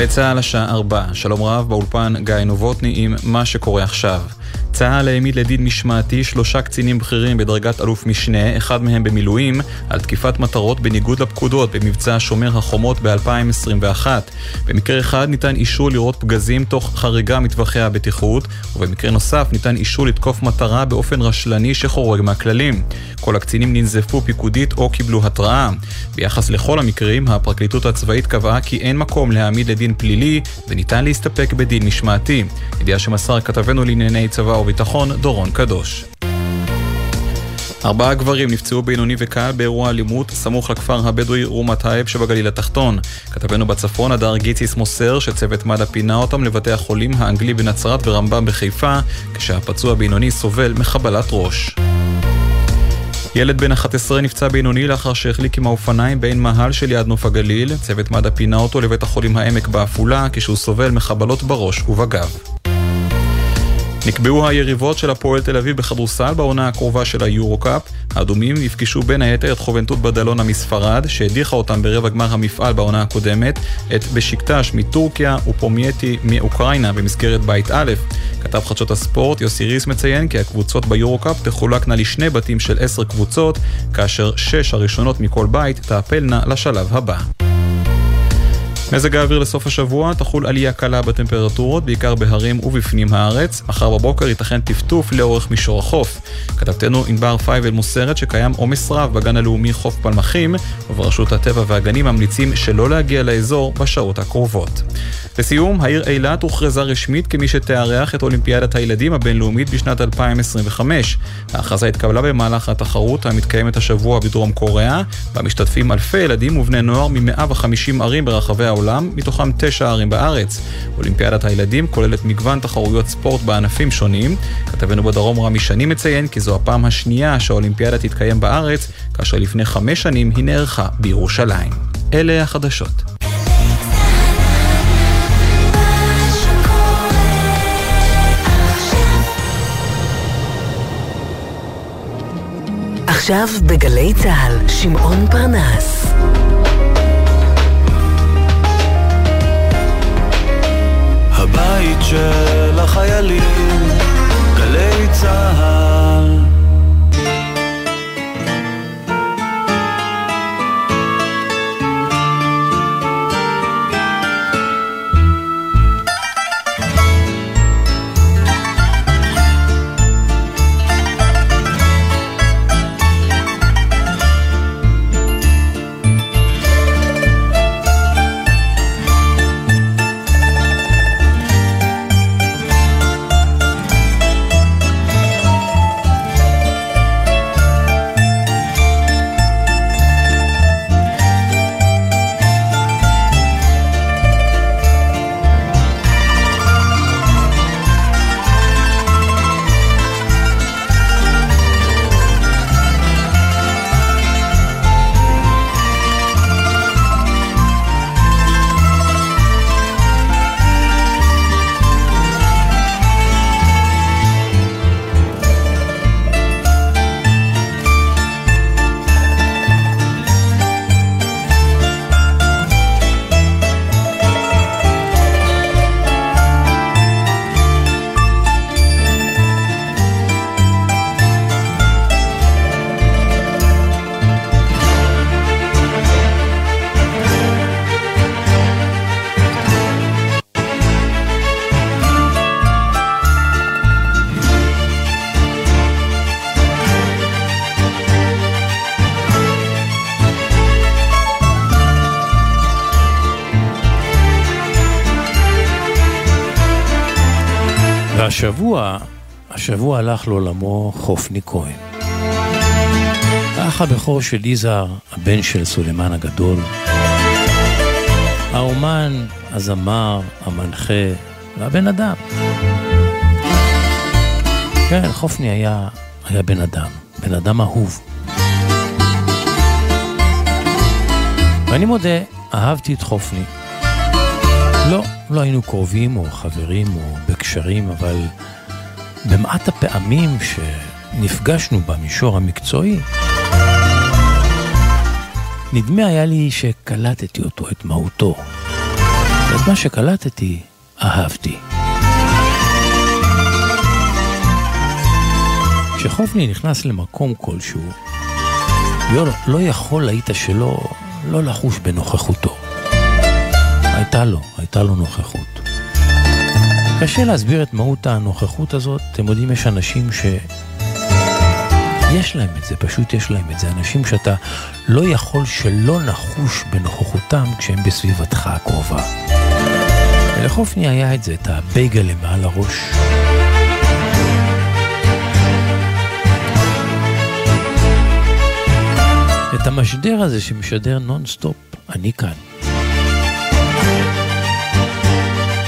גלי צה"ל השעה 4, שלום רב באולפן גיא נובוטני עם מה שקורה עכשיו. צה"ל העמיד לדין משמעתי שלושה קצינים בכירים בדרגת אלוף משנה, אחד מהם במילואים, על תקיפת מטרות בניגוד לפקודות במבצע שומר החומות ב-2021. במקרה אחד ניתן אישור לראות פגזים תוך חריגה מטווחי הבטיחות, ובמקרה נוסף ניתן אישור לתקוף מטרה באופן רשלני שחורג מהכללים. כל הקצינים ננזפו פיקודית או קיבלו התראה. ביחס לכל המקרים, הפרקליטות הצבאית קבעה כי אין מקום להעמיד לדין פלילי, וניתן להסתפק בדין משמעתי. ידיעה שמסר כתבנו לענייני צבא וביטחון, דורון קדוש. ארבעה גברים נפצעו בינוני וקל באירוע אלימות סמוך לכפר הבדואי רומת הייב שבגליל התחתון. כתבנו בצפון, הדר גיציס מוסר שצוות מד"א פינה אותם לבתי החולים האנגלי בנצרת ורמב"ם בחיפה, כשהפצוע בינוני סובל מחבלת ראש. ילד בן 11 נפצע בינוני לאחר שהחליק עם האופניים בעין מהל שליד נוף הגליל. צוות מד"א פינה אותו לבית החולים העמק בעפולה, כשהוא סובל מחבלות בראש ובגב. נקבעו היריבות של הפועל תל אביב בכדורסל בעונה הקרובה של היורו-קאפ. האדומים יפגשו בין היתר את חובנטות בדלונה מספרד, שהדיחה אותם ברבע גמר המפעל בעונה הקודמת, את בשיקטש מטורקיה ופומייטי מאוקראינה במסגרת בית א'. כתב חדשות הספורט יוסי ריס מציין כי הקבוצות ביורו-קאפ תחולקנה לשני בתים של עשר קבוצות, כאשר שש הראשונות מכל בית תעפלנה לשלב הבא. מזג האוויר לסוף השבוע תחול עלייה קלה בטמפרטורות, בעיקר בהרים ובפנים הארץ. מחר בבוקר ייתכן טפטוף לאורך מישור החוף. כתבתנו ענבר פייבל מוסרת שקיים עומס רב בגן הלאומי חוף פלמחים, וברשות הטבע והגנים ממליצים שלא להגיע לאזור בשעות הקרובות. לסיום, העיר אילת הוכרזה רשמית כמי שתארח את אולימפיאדת הילדים הבינלאומית בשנת 2025. ההכרזה התקבלה במהלך התחרות המתקיימת השבוע בדרום קוריאה, בה משתתפים אלפי ילדים ובני נוער מ-150 ערים ברחבי העולם, מתוכם תשע ערים בארץ. אולימפיאדת הילדים כוללת מגוון תחרויות ספורט בענפים שונים. כתבנו בדרום רמי שני מציין כי זו הפעם השנייה שהאולימפיאדה תתקיים בארץ, כאשר לפני חמש שנים היא נערכה בירושלים. אלה החדשות. עכשיו בגלי צה"ל, שמעון פרנס. הבית של החיילים, גלי צה"ל השבוע, השבוע הלך לעולמו חופני כהן. האח הבכור של יזהר, הבן של סולימן הגדול. האומן, הזמר, המנחה והבן אדם. כן, חופני היה, היה בן אדם, בן אדם אהוב. ואני מודה, אהבתי את חופני. לא, לא היינו קרובים או חברים או בקשרים, אבל במעט הפעמים שנפגשנו במישור המקצועי, נדמה היה לי שקלטתי אותו, את מהותו. את מה שקלטתי, אהבתי. כשחופני נכנס למקום כלשהו, לא, לא יכול היית שלא לא לחוש בנוכחותו. הייתה לו, הייתה לו נוכחות. קשה להסביר את מהות הנוכחות הזאת, אתם יודעים, יש אנשים ש... יש להם את זה, פשוט יש להם את זה. אנשים שאתה לא יכול שלא נחוש בנוכחותם כשהם בסביבתך הקרובה. ולחופני היה את זה, את הבייגל למעל הראש. את המשדר הזה שמשדר נונסטופ, אני כאן.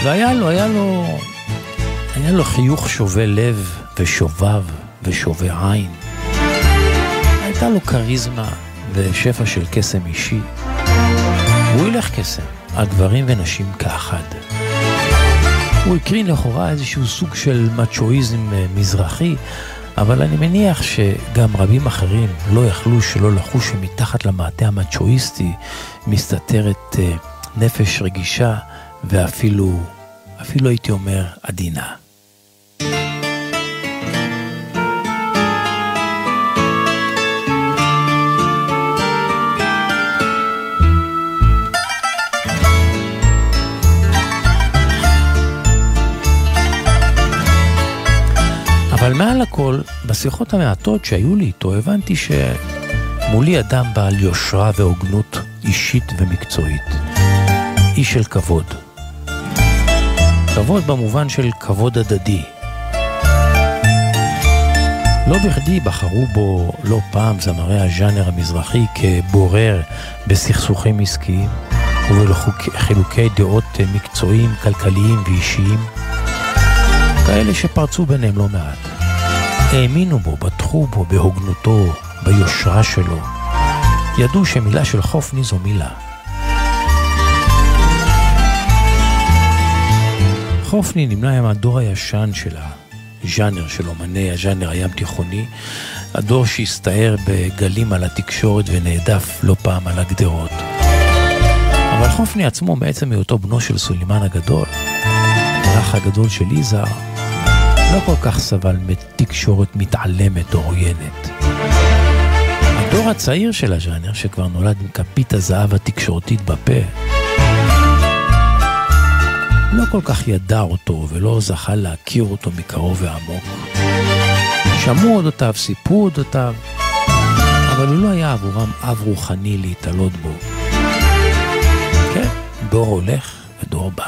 והיה לו, היה לו, היה לו חיוך שובה לב ושובב ושובה עין. הייתה לו כריזמה ושפע של קסם אישי. הוא הילך קסם, על גברים ונשים כאחד. הוא הקרין לכאורה איזשהו סוג של מצ'ואיזם אה, מזרחי, אבל אני מניח שגם רבים אחרים לא יכלו שלא לחוש שמתחת למעטה המצ'ואיסטי מסתתרת אה, נפש רגישה ואפילו, אפילו הייתי אומר, עדינה. אבל מעל הכל, בשיחות המעטות שהיו לי איתו, הבנתי שמולי אדם בעל יושרה והוגנות אישית ומקצועית. איש של כבוד. כבוד במובן של כבוד הדדי. לא בכדי בחרו בו לא פעם זמרי הז'אנר המזרחי כבורר בסכסוכים עסקיים ובחילוקי דעות מקצועיים, כלכליים ואישיים. כאלה שפרצו ביניהם לא מעט. האמינו בו, בטחו בו, בהוגנותו, ביושרה שלו. ידעו שמילה של חופני זו מילה. חופני נמנה עם הדור הישן של הז'אנר של אומני הז'אנר הים תיכוני, הדור שהסתער בגלים על התקשורת ונעדף לא פעם על הגדרות. אבל חופני עצמו, מעצם היותו בנו של סולימן הגדול, האח הגדול של יזהר, לא כל כך סבל מתקשורת מתעלמת או עוינת. הדור הצעיר של הז'אנר, שכבר נולד עם כפית הזהב התקשורתית בפה, לא כל כך ידע אותו ולא זכה להכיר אותו מקרוב ועמוק. שמעו אודותיו, סיפרו אודותיו, אבל הוא לא היה עבורם אב רוחני להתעלות בו. כן, דור הולך ודור בא.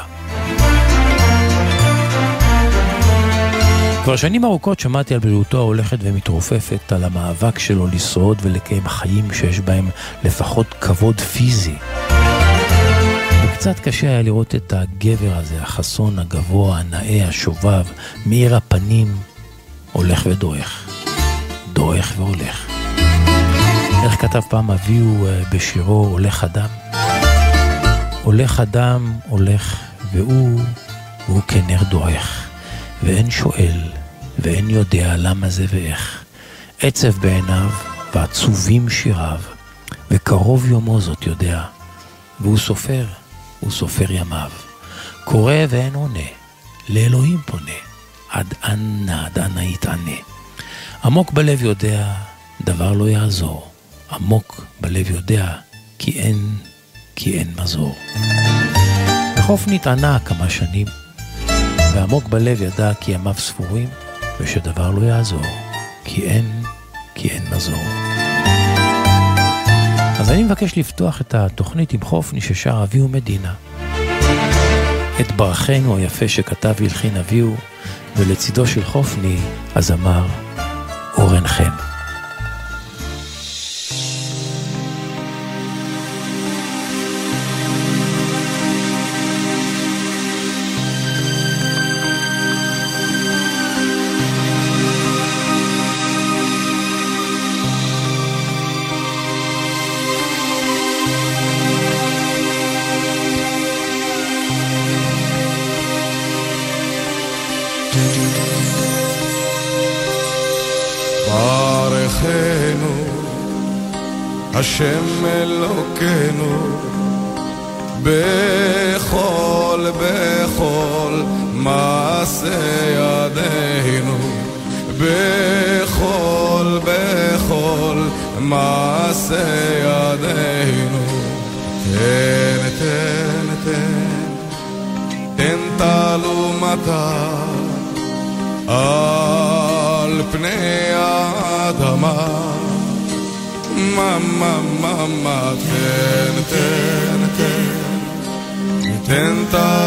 כבר שנים ארוכות שמעתי על בריאותו ההולכת ומתרופפת, על המאבק שלו לשרוד ולקיים חיים שיש בהם לפחות כבוד פיזי. וקצת קשה היה לראות את הגבר הזה, החסון, הגבוה, הנאה, השובב, מאיר הפנים, הולך ודועך. דועך והולך. איך כתב פעם אביהו אה, בשירו הולך אדם? הולך אדם, הולך, והוא, והוא כנר דועך. ואין שואל, ואין יודע למה זה ואיך. עצב בעיניו, ועצובים שיריו, וקרוב יומו זאת יודע. והוא סופר, הוא סופר ימיו. קורא ואין עונה, לאלוהים פונה, עד אנה, עד אנה יתענה. עמוק בלב יודע, דבר לא יעזור. עמוק בלב יודע, כי אין, כי אין מזור. בחוף נטענה כמה שנים, ועמוק בלב ידע כי ימיו ספורים, ושדבר לא יעזור, כי אין, כי אין מזור. אז אני מבקש לפתוח את התוכנית עם חופני ששר אביהו מדינה. את ברכנו היפה שכתב והלחין אביהו, ולצידו של חופני הזמר אורן חן. תן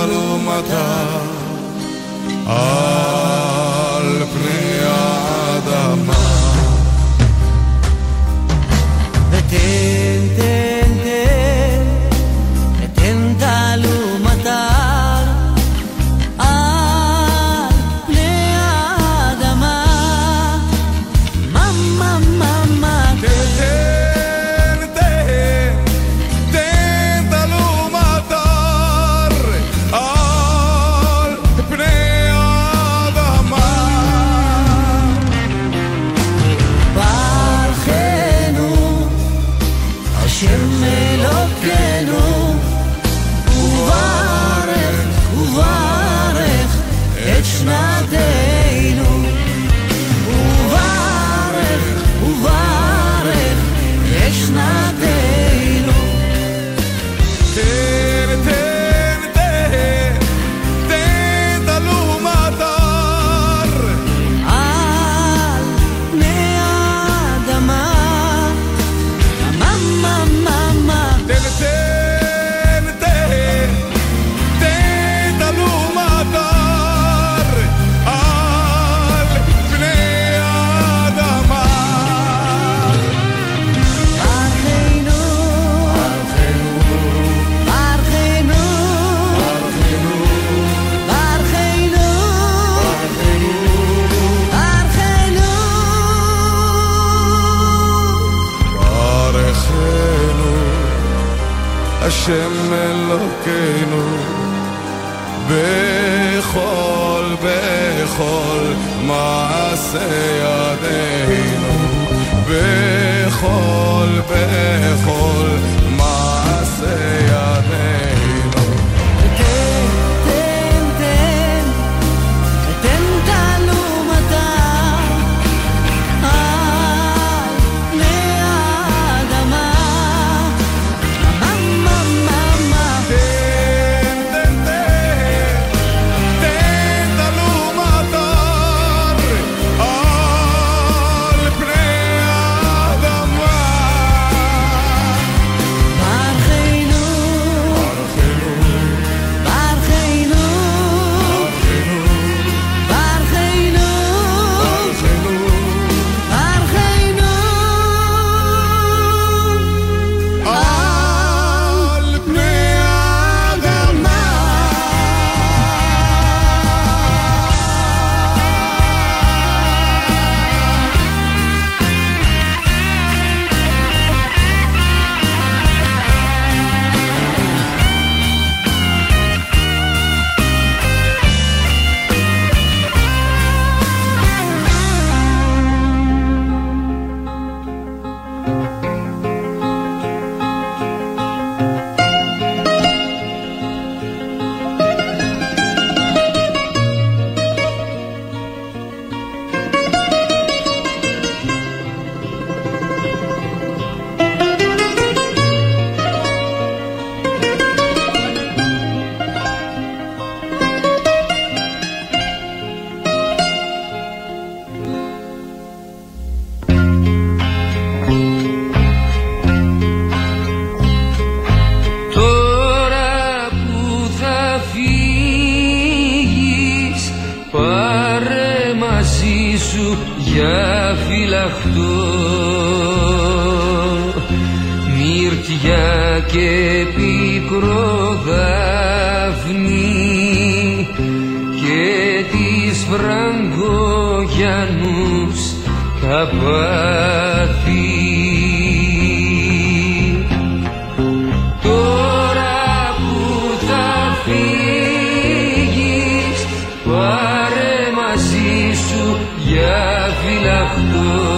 We love you.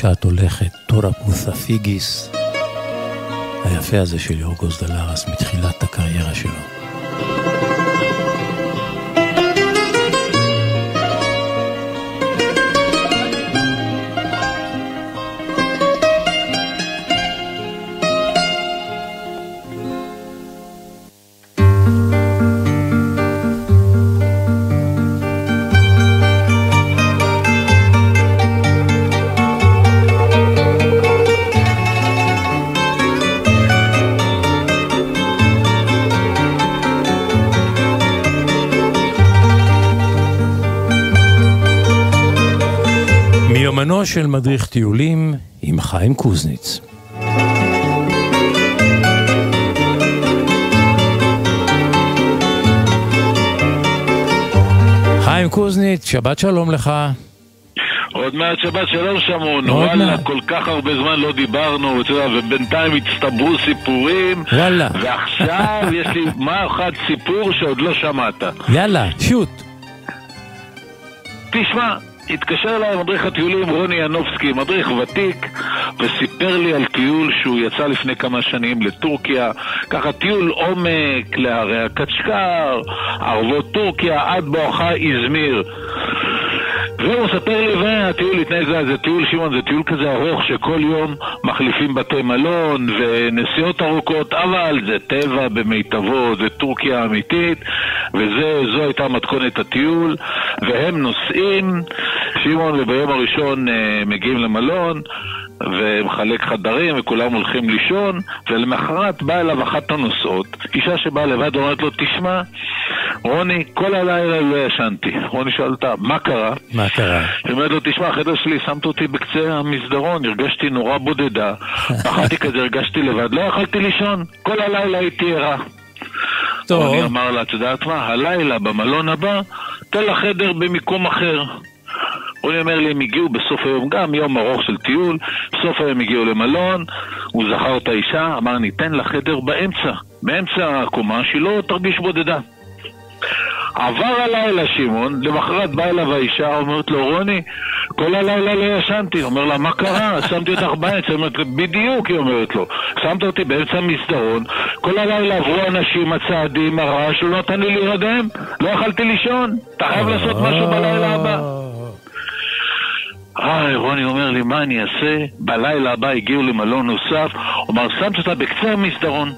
שאת הולכת, תורה פות'ה פיגיס, היפה הזה של יורגוס דלרס מתחילת הקריירה שלו. מיומנו של מדריך טיולים עם חיים קוזניץ. חיים קוזניץ, שבת שלום לך. עוד מעט שבת שלום שמעון, עוד וואלה, מעט. כל כך הרבה זמן לא דיברנו, אתה יודע, ובינתיים הצטברו סיפורים, וואלה. ועכשיו יש לי מה אחד סיפור שעוד לא שמעת. יאללה, שוט. תשמע, התקשר אליי מדריך הטיולים רוני ינובסקי, מדריך ותיק, וסיפר לי על טיול שהוא יצא לפני כמה שנים לטורקיה, ככה טיול עומק להרי הקצ'קר, ערבות טורקיה, עד בואכה איזמיר. והוא מספר לי, והטיול התנהל, זה, זה טיול, שמעון, זה טיול כזה ארוך שכל יום מחליפים בתי מלון ונסיעות ארוכות, אבל זה טבע במיטבו, זה טורקיה אמיתית, וזו הייתה מתכונת הטיול, והם נוסעים, שמעון, וביום הראשון אה, מגיעים למלון, ומחלק חדרים וכולם הולכים לישון, ולמחרת באה אליו אחת הנוסעות, אישה שבאה לבד אומרת לו, תשמע, רוני, כל הלילה לא ישנתי. רוני שאל אותה, מה קרה? מה קרה? היא אומרת לו, תשמע, החדר שלי, שמת אותי בקצה המסדרון, הרגשתי נורא בודדה, פחדתי כזה, הרגשתי לבד, לא יכולתי לישון, כל הלילה הייתי ערה. טוב, רוני אמר לה, את יודעת מה, הלילה במלון הבא, תן לה חדר במיקום אחר. רוני אומר לי, הם הגיעו בסוף היום, גם יום ארוך של טיול, בסוף היום הגיעו למלון, הוא זכר את האישה, אמר, ניתן לה חדר באמצע, באמצע הקומה, שהיא לא תרגיש בודדה. עבר הלילה שמעון, למחרת באה אליו האישה, אומרת לו, רוני, כל הלילה לא ישנתי. אומר לה, מה קרה? שמתי אותך באמצע. אומרת לו, בדיוק, היא אומרת לו. שמת אותי באמצע המסדרון, כל הלילה עברו אנשים, הצעדים, הרעש, לא נתן לי להירדם, לא יכלתי לישון. אתה חייב לעשות משהו בלילה הבא. איי, רוני אומר לי, מה אני אעשה? בלילה הבא הגיעו למלון נוסף, הוא אמר, שמת אותה בקצה המסדרון,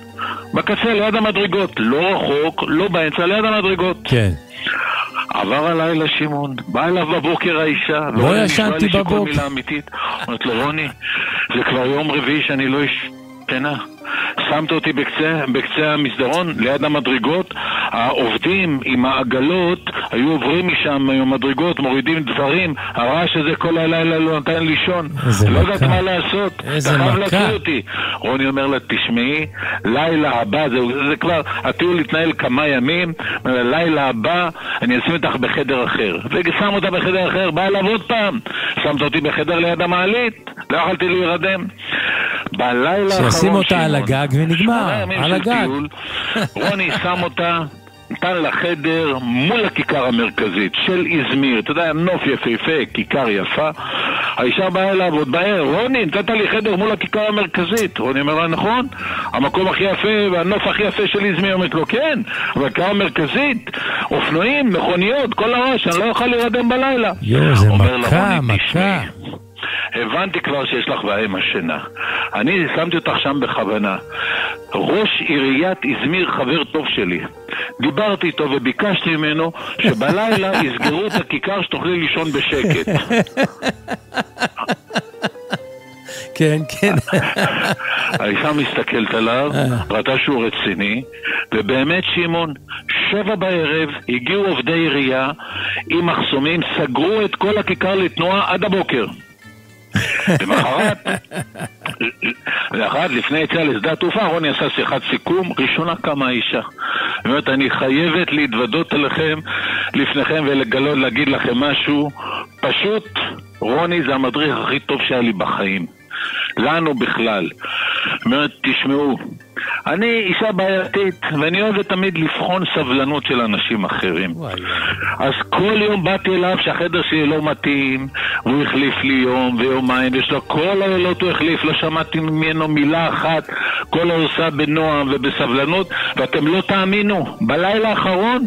בקצה, ליד המדרגות, לא רחוק, לא באמצע, ליד המדרגות. כן. עבר הלילה שמעון, בא אליו בבוקר האישה, לא ישנתי בבוקר. אומרת לו, רוני, זה כבר יום רביעי שאני לא ישנה. שמת אותי בקצה, בקצה המסדרון, ליד המדרגות, העובדים עם העגלות היו עוברים משם עם המדרגות, מורידים דברים, הרעש הזה כל הלילה לא נתן לישון. איזה לא יודעת מכה. מה לעשות, איזה אתה חייב מכה. להציל אותי. רוני אומר לה, תשמעי, לילה הבא, זה, זה כבר, הטיול התנהל כמה ימים, לילה הבא אני אשים אותך בחדר אחר. ושם אותה בחדר אחר, בא אליו עוד פעם, שמת אותי בחדר ליד המעלית, לא יכולתי להירדם. בלילה האחרון, שישים אותה על הגג ונגמר, על הגג. רוני שם אותה נתן לה חדר מול הכיכר המרכזית של איזמיר, אתה יודע, נוף יפהפה, כיכר יפה. האישה באה אליו עוד בערב, רוני, נתת לי חדר מול הכיכר המרכזית. רוני אומר לה, נכון, המקום הכי יפה והנוף הכי יפה של איזמיר. אומרת לו, כן, אבל הכיכר המרכזית, אופנועים, מכוניות, כל הרעש, אני לא אוכל להירדם בלילה. יואו, זה מכה, "רוני, מכה. הבנתי כבר שיש לך בעיה עם השינה. אני שמתי אותך שם בכוונה. ראש עיריית איזמיר חבר טוב שלי. דיברתי איתו וביקשתי ממנו שבלילה יסגרו את הכיכר שתוכלי לישון בשקט. כן, כן. האישה מסתכלת עליו, ראתה שהוא רציני, ובאמת שמעון, שבע בערב הגיעו עובדי עירייה עם מחסומים, סגרו את כל הכיכר לתנועה עד הבוקר. למחרת, למחרת לפני יציאה לשדה התעופה, רוני עשה שיחת סיכום, ראשונה קמה האישה. היא אומרת, אני חייבת להתוודות עליכם לפניכם ולגלות, להגיד לכם משהו. פשוט, רוני זה המדריך הכי טוב שהיה לי בחיים. לנו בכלל. זאת אומרת, תשמעו, אני אישה בעייתית, ואני אוהבת תמיד לבחון סבלנות של אנשים אחרים. אז כל יום באתי אליו שהחדר שלי לא מתאים, והוא החליף לי יום ויומיים, ויש לו כל הלילות הוא החליף, לא שמעתי ממנו מילה אחת, כל העושה בנועם ובסבלנות, ואתם לא תאמינו, בלילה האחרון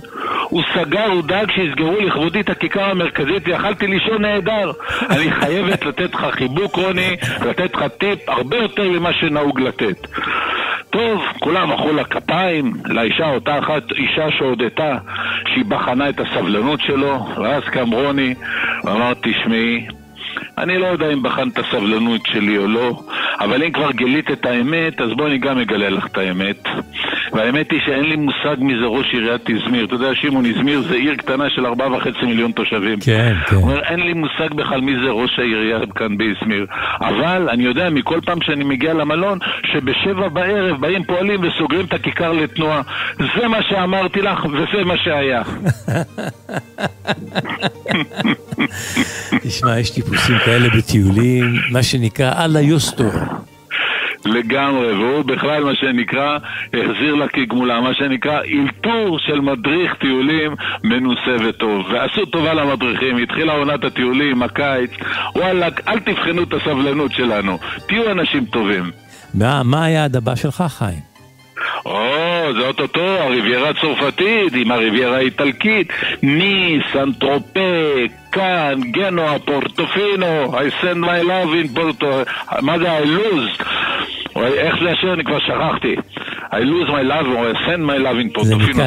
הוא סגר, הוא דאג שיסגרו לכבודי את הכיכר המרכזית ויכלתי לישון נהדר. אני חייבת לתת לך חיבוק, רוני, ולתת לך טיפ הרבה יותר ממה שנהוג לתת. טוב, כולם מחאו לה כפיים, לאישה אותה אחת, אישה שהודתה שהיא בחנה את הסבלנות שלו, ואז קם רוני ואמר, תשמעי, אני לא יודע אם בחנת את הסבלנות שלי או לא, אבל אם כבר גילית את האמת, אז בואי אני גם אגלה לך את האמת. והאמת היא שאין לי מושג מי זה ראש עיריית איזמיר. אתה יודע, שמעון, איזמיר זה עיר קטנה של ארבעה וחצי מיליון תושבים. כן, כן. הוא אומר, אין לי מושג בכלל מי זה ראש העירייה כאן באיזמיר. אבל אני יודע מכל פעם שאני מגיע למלון, שבשבע בערב באים פועלים וסוגרים את הכיכר לתנועה. זה מה שאמרתי לך, וזה מה שהיה. תשמע, יש טיפוסים כאלה בטיולים, מה שנקרא אללה יוסטור. לגמרי, והוא בכלל מה שנקרא, החזיר לה כגמולה, מה שנקרא אילתור של מדריך טיולים מנוסה וטוב. ועשו טובה למדריכים, התחילה עונת הטיולים, הקיץ, וואלה, אל תבחנו את הסבלנות שלנו, תהיו אנשים טובים. מה מה היעד הבא שלך, חיים? או, זה אוטוטו, הריביירה הצרפתית עם הריביירה האיטלקית, ניס, אנטרופה, כאן, גנוע, פורטופינו, I send my love in פורטו... מה זה ה-lose? איך זה השיר? אני כבר שכחתי. I lose my love or I send my love in זה פורטופינו,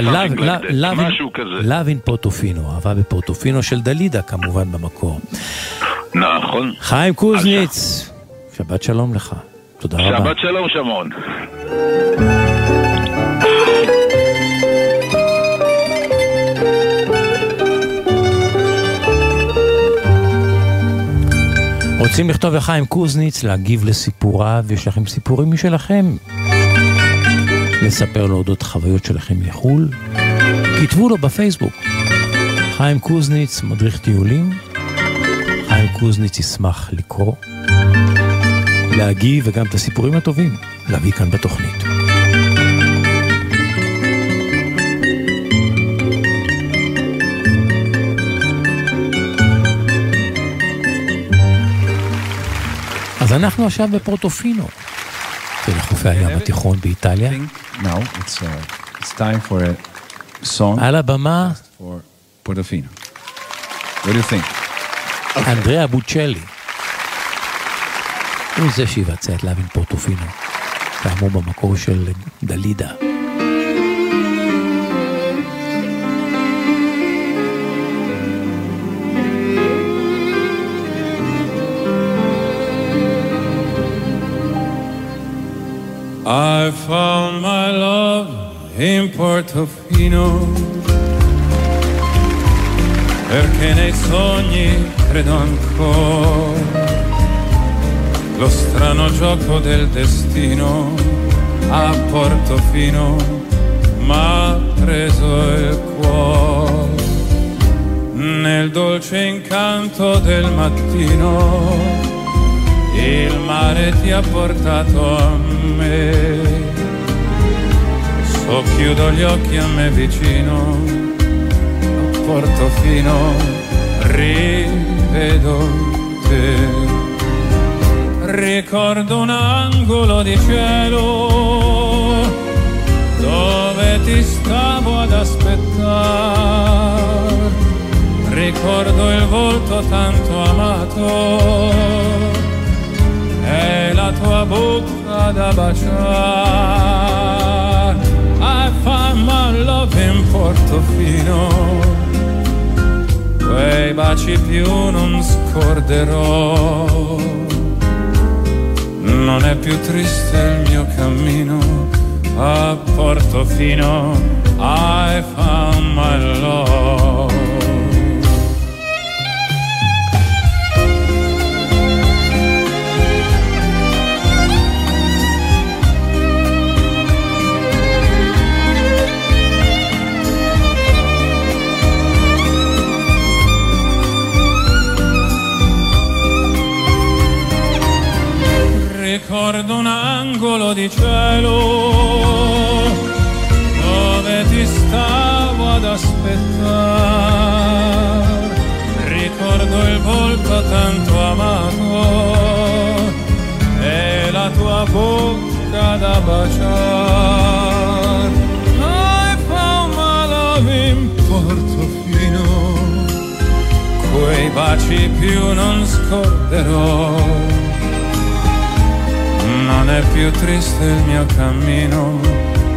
משהו כזה. Love in פורטופינו, אהבה בפורטופינו של דלידה כמובן במקור. נכון. חיים קוזניץ, שבת שלום לך. תודה רבה. שבת שלום, שמעון. רוצים לכתוב לחיים קוזניץ, להגיב לסיפוריו, יש לכם סיפורים משלכם? לספר לו אודות חוויות שלכם מחו"ל? כתבו לו בפייסבוק. חיים קוזניץ, מדריך טיולים. חיים קוזניץ ישמח לקרוא, להגיב וגם את הסיפורים הטובים להביא כאן בתוכנית. אז אנחנו עכשיו בפורטופינו, ולחופי הים התיכון באיטליה. Uh, it's time for a song על הבמה, for Portofino. What do you think? אנדריאה בוצ'לי. הוא זה שיבצע את להבין פורטופינו, כאמור במקור של דלידה. I found my love in Portofino. Perché nei sogni credo ancora. Lo strano gioco del destino a Portofino m'ha preso il cuore. Nel dolce incanto del mattino il mare ti ha portato a me. Socchiudo gli occhi a me vicino, a Portofino rivedo te. Ricordo un angolo di cielo dove ti stavo ad aspettare. Ricordo il volto tanto amato tua bocca da baciare. Find my love in Portofino. Quei baci più non scorderò. Non è più triste il mio cammino a Portofino. I found my love. Ricordo un angolo di cielo dove ti stavo ad aspettare. Ricordo il volto tanto amato e la tua bocca da baciare. I found my love in Portofino, quei baci più non scorderò. Non è più triste il mio cammino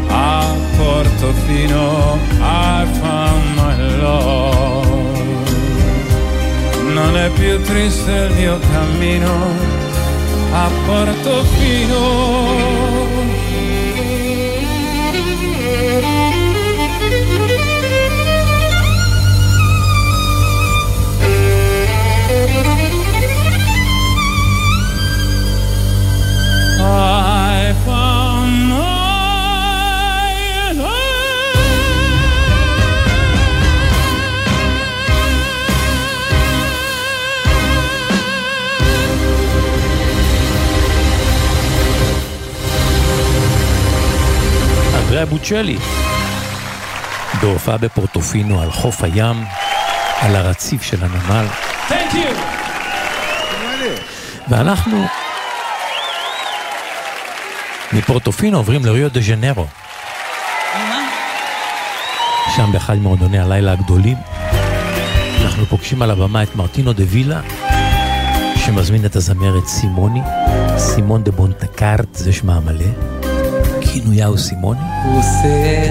a Portofino, I found my love. Non è più triste il mio cammino a Portofino. I found my love. אנדריאה בוצ'לי, בהופעה בפורטופינו על חוף הים, על הרציף של הנמל, Thank you. ואנחנו מפורטופינו עוברים לריו דה ז'נרו, שם באחד ממועדוני הלילה הגדולים. אנחנו פוגשים על הבמה את מרטינו דה וילה, שמזמין את הזמרת סימוני, סימון דה בונטקארט, זה שמה המלא. כינויה הוא סימוני.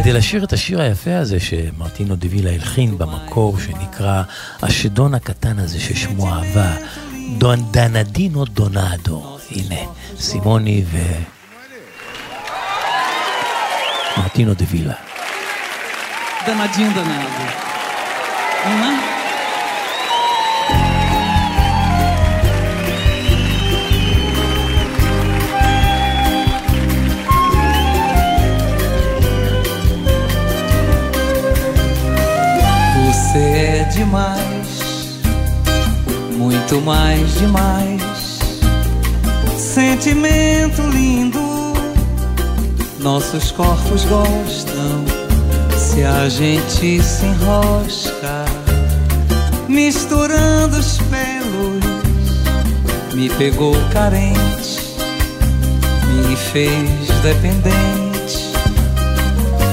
כדי לשיר את השיר היפה הזה שמרטינו דה וילה הלחין במקור, שנקרא השדון הקטן הזה ששמו אהבה, דון דנדינו דונדו. הנה, סימוני ו... Martino de Villa. Danadinho danado. Vamos lá? Você é demais, muito mais demais. Sentimento lindo nossos corpos gostam. Se a gente se enrosca, misturando os pelos, me pegou carente, me fez dependente.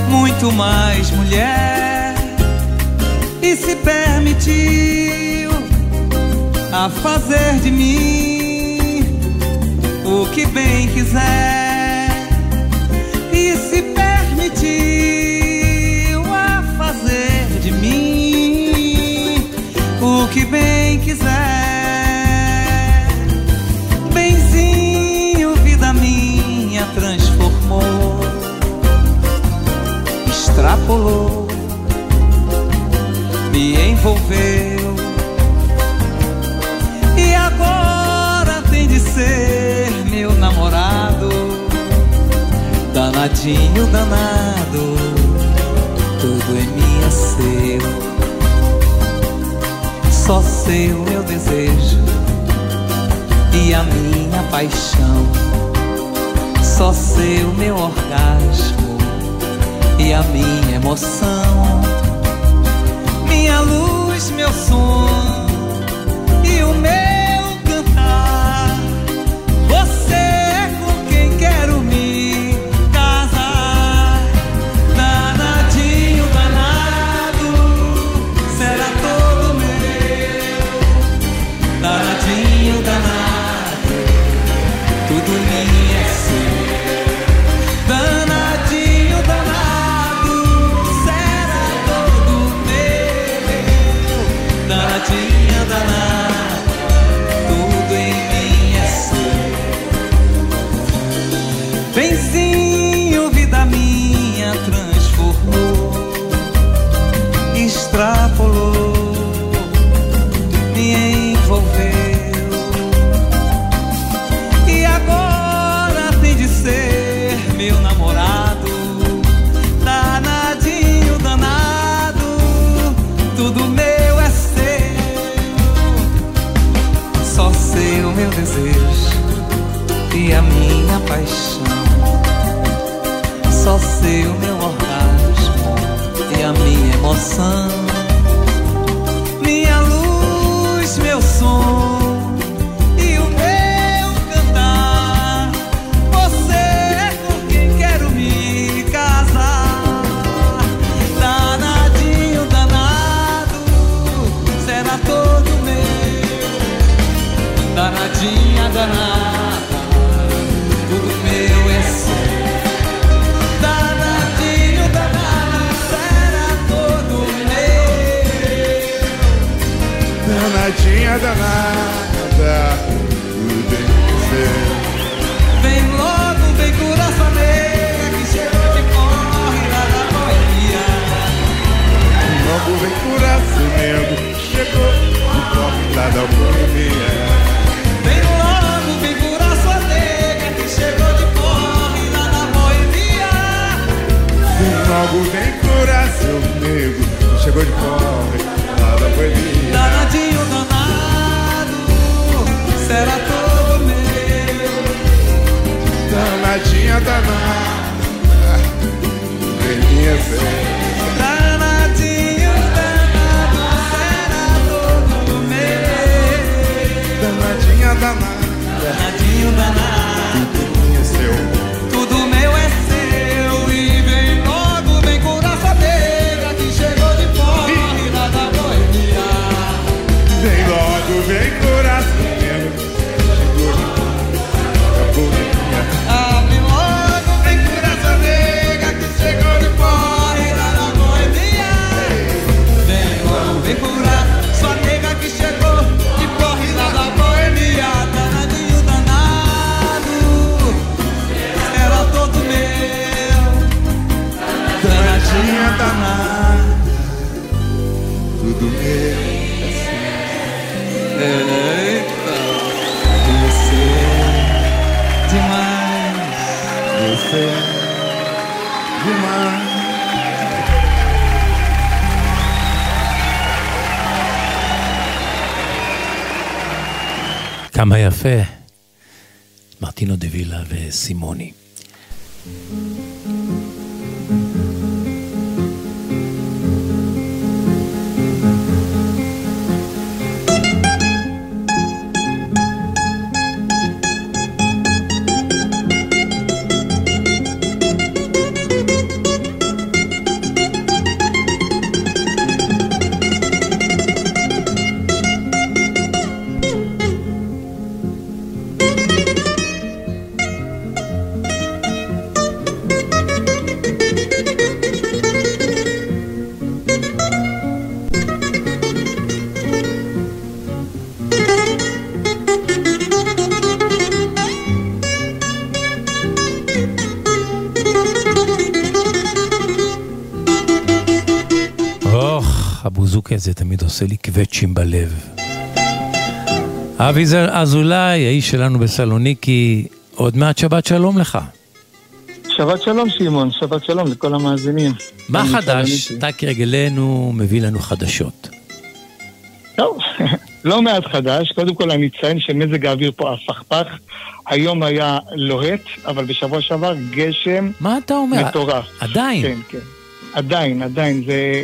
Muito mais mulher, e se permitiu a fazer de mim o que bem quiser, que bem quiser. Benzinho, vida minha, transformou, extrapolou, me envolveu. E agora tem de ser meu namorado, danadinho danado, Só seu meu desejo e a minha paixão. Só seu meu orgasmo e a minha emoção. Minha luz, meu som e o meu moving. תמיד עושה לי קווצ'ים בלב. אבי אזולאי, האיש שלנו בסלוניקי, עוד מעט שבת שלום לך. שבת שלום שמעון, שבת שלום לכל המאזינים. מה חדש? אתה כרגלנו מביא לנו חדשות. טוב, לא מעט חדש. קודם כל אני אציין שמזג האוויר פה הפכפך. היום היה לוהט, אבל בשבוע שעבר גשם מה אתה אומר? מטורף. עדיין? כן, כן. עדיין, עדיין. זה...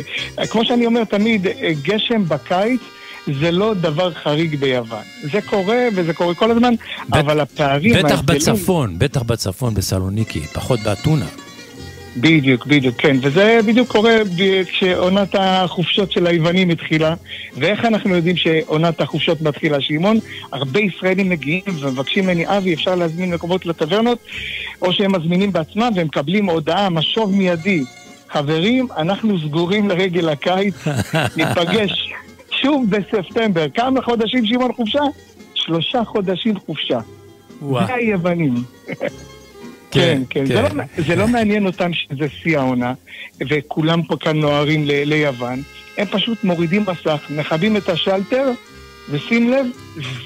כמו שאני אומר תמיד, גשם בקיץ זה לא דבר חריג ביוון. זה קורה וזה קורה כל הזמן, אבל הפערים... בטח ההבדלים- בצפון, בטח בצפון בסלוניקי, פחות באתונה. בדיוק, בדיוק, כן. וזה בדיוק קורה ב- כשעונת החופשות של היוונים התחילה. ואיך אנחנו יודעים שעונת החופשות מתחילה? שמעון, הרבה ישראלים מגיעים ומבקשים ממני, אבי, אפשר להזמין מקומות לטברנות, או שהם מזמינים בעצמם והם מקבלים הודעה, משוב מיידי. חברים, אנחנו סגורים לרגל הקיץ, ניפגש שוב בספטמבר. כמה חודשים, שמעון, חופשה? שלושה חודשים חופשה. וואו. זה היוונים. כן, כן. זה כן. לא- זה לא מעניין אותם שזה שיא העונה, וכולם פה כאן נוהרים ל- ליוון. הם פשוט מורידים מסך, מכבים את השלטר, ושים לב,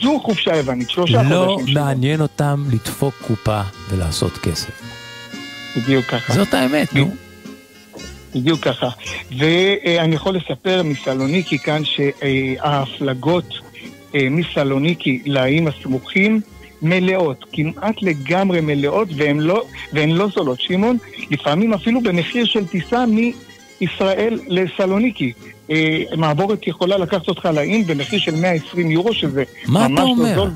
זו חופשה יוונית, שלושה לא חודשים. מעניין אותם לדפוק קופה ולעשות כסף. בדיוק ככה. זאת האמת, נו. בדיוק ככה. ואני יכול לספר מסלוניקי כאן שההפלגות אה, מסלוניקי לאיים הסמוכים מלאות, כמעט לגמרי מלאות, והן לא, והן לא זולות. שמעון, לפעמים אפילו במחיר של טיסה מישראל לסלוניקי. אה, מעבורת יכולה לקחת אותך לאיים במחיר של 120 יורו, שזה מה אתה ממש לא אומר? זול.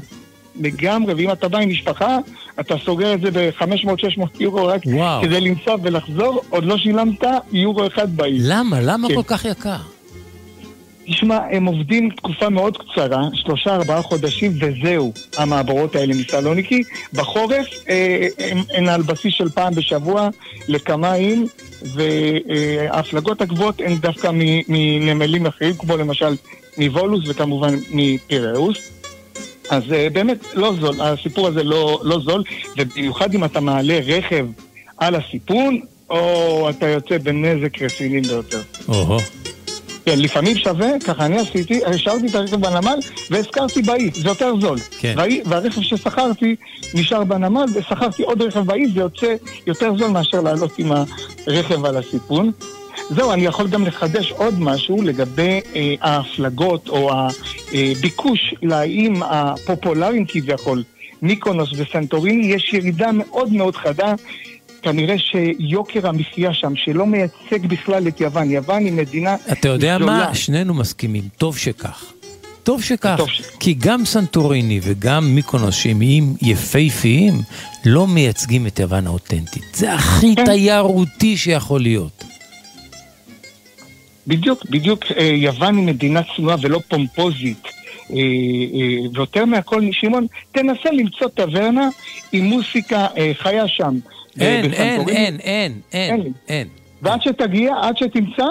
לגמרי, ואם אתה בא עם משפחה, אתה סוגר את זה ב-500-600 יורו רק וואו. כדי לנסוע ולחזור, עוד לא שילמת יורו אחד באי. למה? למה כן. כל כך יקר? תשמע, הם עובדים תקופה מאוד קצרה, שלושה ארבעה חודשים, וזהו, המעבורות האלה מסלוניקי. בחורף אה, הם, הן על בסיס של פעם בשבוע לכמה איים, וההפלגות הגבוהות הן דווקא מנמלים אחרים, כמו למשל מוולוס וכמובן מפיראוס. אז אה, באמת לא זול, הסיפור הזה לא, לא זול, ובמיוחד אם אתה מעלה רכב על הסיפון, או אתה יוצא בנזק רציני ביותר. או-הו. כן, לפעמים שווה, ככה אני עשיתי, השארתי את הרכב בנמל והשכרתי באי, זה יותר זול. כן. והאי- והרכב ששכרתי נשאר בנמל ושכרתי עוד רכב באי, זה יוצא יותר זול מאשר לעלות עם הרכב על הסיפון. זהו, אני יכול גם לחדש עוד משהו לגבי אה, ההפלגות או הביקוש לאיים הפופולריים כביכול, מיקונוס וסנטוריני, יש ירידה מאוד מאוד חדה. כנראה שיוקר המחיה שם, שלא מייצג בכלל את יוון, יוון היא מדינה אתה יודע גדולה. מה? שנינו מסכימים, טוב שכך. טוב שכך, טוב ש- כי גם סנטוריני וגם מיקונוס שהם איים יפהפיים, לא מייצגים את יוון האותנטית. זה הכי כן. תיירותי שיכול להיות. בדיוק, בדיוק, אה, יוון היא מדינה צנועה ולא פומפוזית. אה, אה, ויותר מהכל, שמעון, תנסה למצוא טברנה עם מוסיקה חיה שם. אין, אין. אין, אין, אין. אין. ועד שתגיע, עד שתמצא,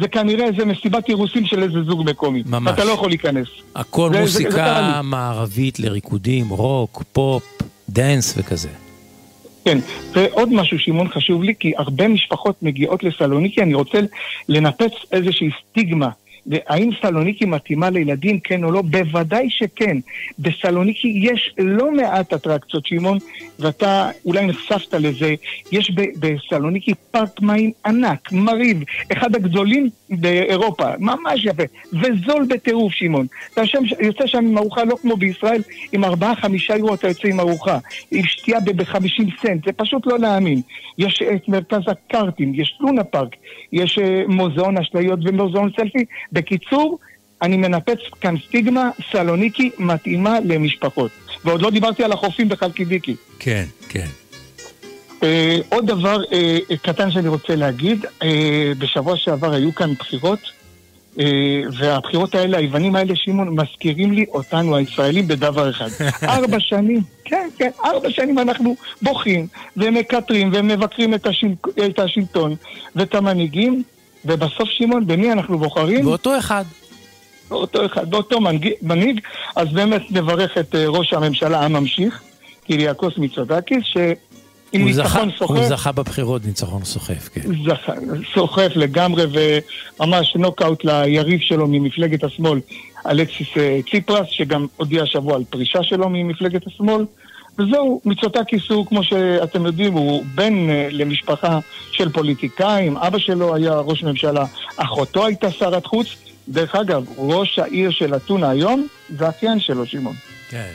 זה כנראה איזה מסיבת אירוסין של איזה זוג מקומי. ממש. ואתה לא יכול להיכנס. הכל זה- זה- זה קרה מוסיקה. מערבית לריקודים, רוק, פופ, דנס וכזה. כן, ועוד משהו, שמעון, חשוב לי, כי הרבה משפחות מגיעות לסלוניקי, אני רוצה לנפץ איזושהי סטיגמה. האם סלוניקי מתאימה לילדים, כן או לא? בוודאי שכן. בסלוניקי יש לא מעט אטרקציות, שמעון, ואתה אולי נחשפת לזה. יש בסלוניקי פארק מים ענק, מרהיב, אחד הגדולים באירופה, ממש יפה, וזול בטירוף, שמעון. אתה יוצא שם עם ארוחה לא כמו בישראל, עם ארבעה-חמישה יורו אתה יוצא עם ארוחה, עם שתייה ב-50 סנט, זה פשוט לא להאמין. יש את מרכז הקארטים, יש לונה פארק, יש אה, מוזיאון אשליות ומוזיאון סלפי. בקיצור, אני מנפץ כאן סטיגמה, סלוניקי מתאימה למשפחות. ועוד לא דיברתי על החופים בחלקידיקי. כן, כן. אה, עוד דבר אה, קטן שאני רוצה להגיד, אה, בשבוע שעבר היו כאן בחירות, אה, והבחירות האלה, היוונים האלה, שמעון, מזכירים לי אותנו, הישראלים, בדבר אחד. ארבע שנים, כן, כן, ארבע שנים אנחנו בוכים ומקטרים ומבקרים את, השיל... את השלטון ואת המנהיגים, ובסוף, שמעון, במי אנחנו בוחרים? באותו אחד. באותו אחד, באותו מנהיג, מנהיג, אז באמת נברך את אה, ראש הממשלה הממשיך, קיריאקוס מיצודקיס, שעם הוא זכה- ניצחון סוחף, הוא זכה בבחירות ניצחון סוחף, כן. זכה, סוחף לגמרי וממש נוקאוט ליריב שלו ממפלגת השמאל, אלכסיס אה, ציפרס, שגם הודיע השבוע על פרישה שלו ממפלגת השמאל. וזהו, מיצוטקיס הוא, כמו שאתם יודעים, הוא בן אה, למשפחה של פוליטיקאים, אבא שלו היה ראש ממשלה, אחותו הייתה שרת חוץ. דרך אגב, ראש העיר של אתונה היום זה אחיין שלו, שמעון. כן.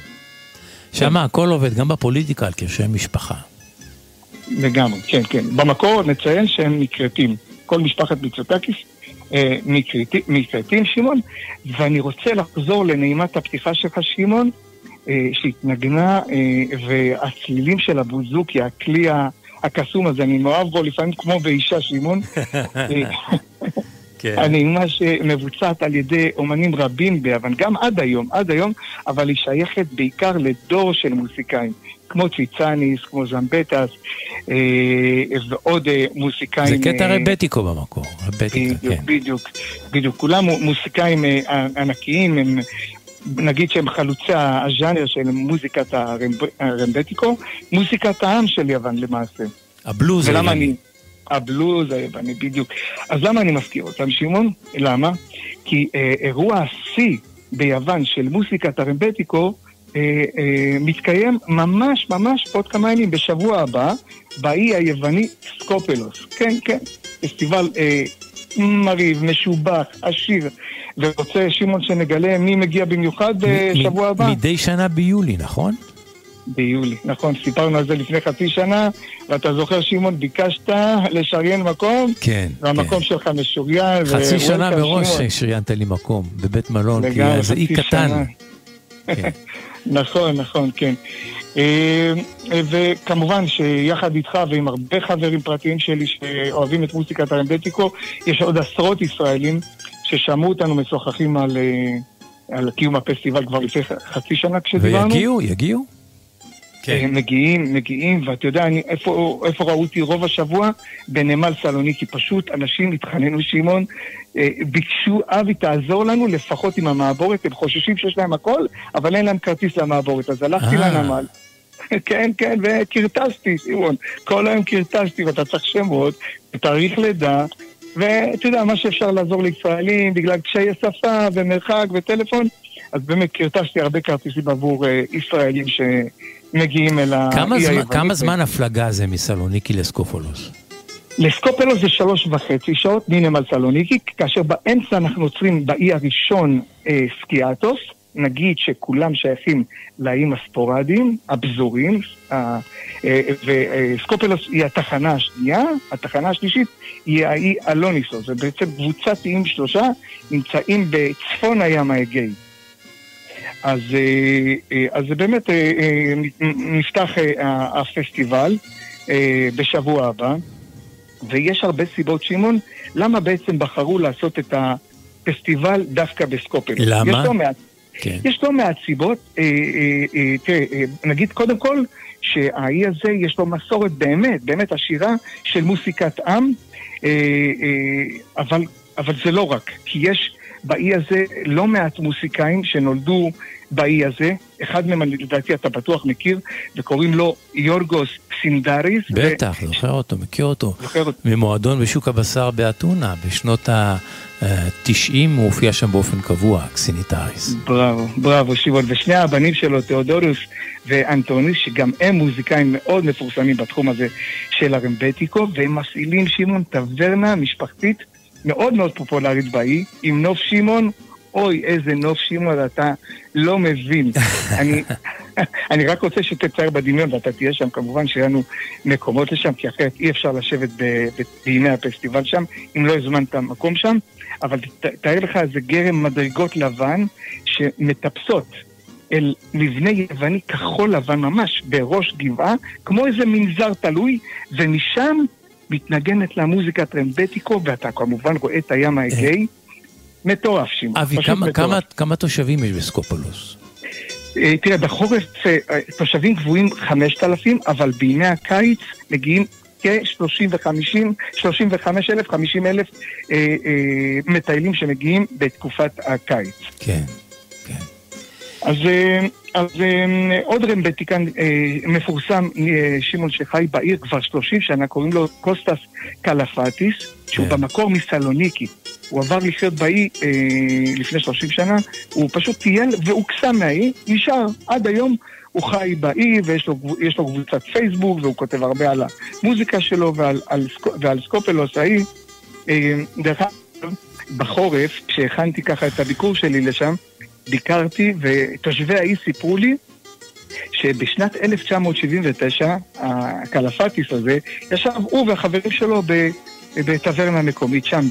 שמה הכל עובד, גם בפוליטיקה, על כשם משפחה. לגמרי, כן, כן. במקור נציין שהם מכרתים. כל משפחת מיצוטקיס אה, מכרתים, שמעון. ואני רוצה לחזור לנעימת הפתיחה שלך, שמעון, שהתנגנה, אה, והצלילים של הבוזוקי, הכלי הקסום הזה, אני מאוהב בו לפעמים כמו באישה, שמעון. אה, כן. הנעימה שמבוצעת על ידי אומנים רבים ביוון, גם עד היום, עד היום, אבל היא שייכת בעיקר לדור של מוסיקאים, כמו ציצניס, כמו זמבטס, אה, ועוד אה, מוזיקאים... זה קטע אה, רבטיקו במקור, רבטיקה, בדיוק, כן. בדיוק, בדיוק. כולם מוסיקאים אה, ענקיים, הם, נגיד שהם חלוצי הז'אנר של מוזיקת הרמב- הרמבטיקו, מוזיקת העם של יוון למעשה. הבלוז היווני. אני... הבלוז היווני, בדיוק. אז למה אני מזכיר אותם, שמעון? למה? כי אה, אירוע השיא ביוון של מוסיקת הרמבטיקו אה, אה, מתקיים ממש ממש עוד כמה ימים, בשבוע הבא, באי היווני סקופלוס. כן, כן, פסטיבל אה, מרהיב, משובח, עשיר. ורוצה, שמעון, שנגלה מי מגיע במיוחד בשבוע הבא? מדי שנה ביולי, נכון? ביולי, נכון, סיפרנו על זה לפני חצי שנה, ואתה זוכר, שמעון, ביקשת לשריין מקום, כן, והמקום שלך משוריין. חצי שנה מראש שמעון. שריינת לי מקום בבית מלון, כי לגמרי, זה אי קטן. כן. נכון, נכון, כן. אה, וכמובן שיחד איתך ועם הרבה חברים פרטיים שלי שאוהבים את מוסיקת הרמבטיקו, יש עוד עשרות ישראלים ששמעו אותנו משוחחים על, אה, על קיום הפסטיבל כבר לפני חצי שנה כשדיברנו. ויגיעו, יגיעו. כן. הם מגיעים, מגיעים, ואתה יודע, אני, איפה, איפה ראו אותי רוב השבוע? בנמל סלוניקי. פשוט אנשים התחננו, שמעון, אה, ביקשו, אבי, תעזור לנו לפחות עם המעבורת, הם חוששים שיש להם הכל, אבל אין להם כרטיס למעבורת, אז הלכתי אה. לנמל. כן, כן, וקרטסתי, שמעון. כל היום קרטסתי, ואתה צריך שמות, ותאריך לידה, ואתה יודע, מה שאפשר לעזור לישראלים בגלל קשיי שפה ומרחק וטלפון, אז באמת קרטשתי הרבה כרטיסים עבור אה, ישראלים שמגיעים אל האי היוונית. כמה זמן הפלגה זה מסלוניקי לסקופולוס? לסקופלוס זה שלוש וחצי שעות מנמל סלוניקי, כאשר באמצע אנחנו עוצרים באי הראשון אה, סקיאטוס, נגיד שכולם שייכים לאיים הספורדיים, הפזורים, אה, אה, וסקופלוס היא התחנה השנייה, התחנה השלישית היא האי אלוניסוס, זה בעצם קבוצת איים שלושה נמצאים בצפון הים האגאי. אז, אה, אה, אז זה באמת, אה, אה, נפתח אה, הפסטיבל אה, בשבוע הבא. ויש הרבה סיבות, שמעון, למה בעצם בחרו לעשות את הפסטיבל דווקא בסקופלוס. למה? יש לא מעט, כן. יש לא מעט סיבות. אה, אה, אה, אה, נגיד קודם כל, שהאי הזה יש לו מסורת באמת, באמת עשירה של מוסיקת עם, אה, אה, אבל, אבל זה לא רק, כי יש באי הזה לא מעט מוסיקאים שנולדו באי הזה, אחד מהם לדעתי אתה בטוח מכיר, וקוראים לו יורגוס סינדריס. בטח, זוכר אותו, מכיר אותו. זוכר אותו. ממועדון בשוק הבשר באתונה, בשנות ה-90 הוא הופיע שם באופן קבוע, קסינטריס. בראבו, בראבו, שמעון. ושני הבנים שלו, תיאודורוס ואנטוניס, שגם הם מוזיקאים מאוד מפורסמים בתחום הזה של הרמבטיקו, והם מפעילים, שמעון, טברנה משפחתית מאוד מאוד פופולרית באי, עם נוף שמעון. אוי, איזה נוף שמעון, אתה לא מבין. אני, אני רק רוצה שתצייר בדמיון, ואתה תהיה שם, כמובן שיהיה לנו מקומות לשם, כי אחרת אי אפשר לשבת בימי הפסטיבל שם, אם לא הזמנת מקום שם, אבל תאר לך איזה גרם מדרגות לבן שמטפסות אל מבנה יווני כחול לבן ממש, בראש גבעה, כמו איזה מנזר תלוי, ומשם מתנגנת לה מוזיקת רמבטיקו, ואתה כמובן רואה את הים האגאי. מטורף, שמעון. אבי, כמה- מטורף. כמה- כמה תושבים יש בסקופולוס? אה, תראה, בחורף אה, תושבים קבועים 5,000, אבל בימי הקיץ מגיעים כ-30 ו-50, 35 אלף, 50 אלף אה, אה, מטיילים שמגיעים בתקופת הקיץ. כן. אז, אה, אז אה, עוד רמבטיקן אה, מפורסם, שמעון שחי בעיר כבר 30 שנה, קוראים לו קוסטס קלפטיס, שהוא כן. במקור מסלוניקי. הוא עבר לחיות באי אה, לפני 30 שנה, הוא פשוט טייל והוקסם מהאי, נשאר עד היום. הוא חי באי ויש לו, לו קבוצת פייסבוק והוא כותב הרבה על המוזיקה שלו ועל, על, ועל סקופלוס האי. אה, דרך אגב, בחורף, כשהכנתי ככה את הביקור שלי לשם, ביקרתי ותושבי האי סיפרו לי שבשנת 1979, הקלפטיס הזה, ישב הוא והחברים שלו ב... בטברנה מקומית שם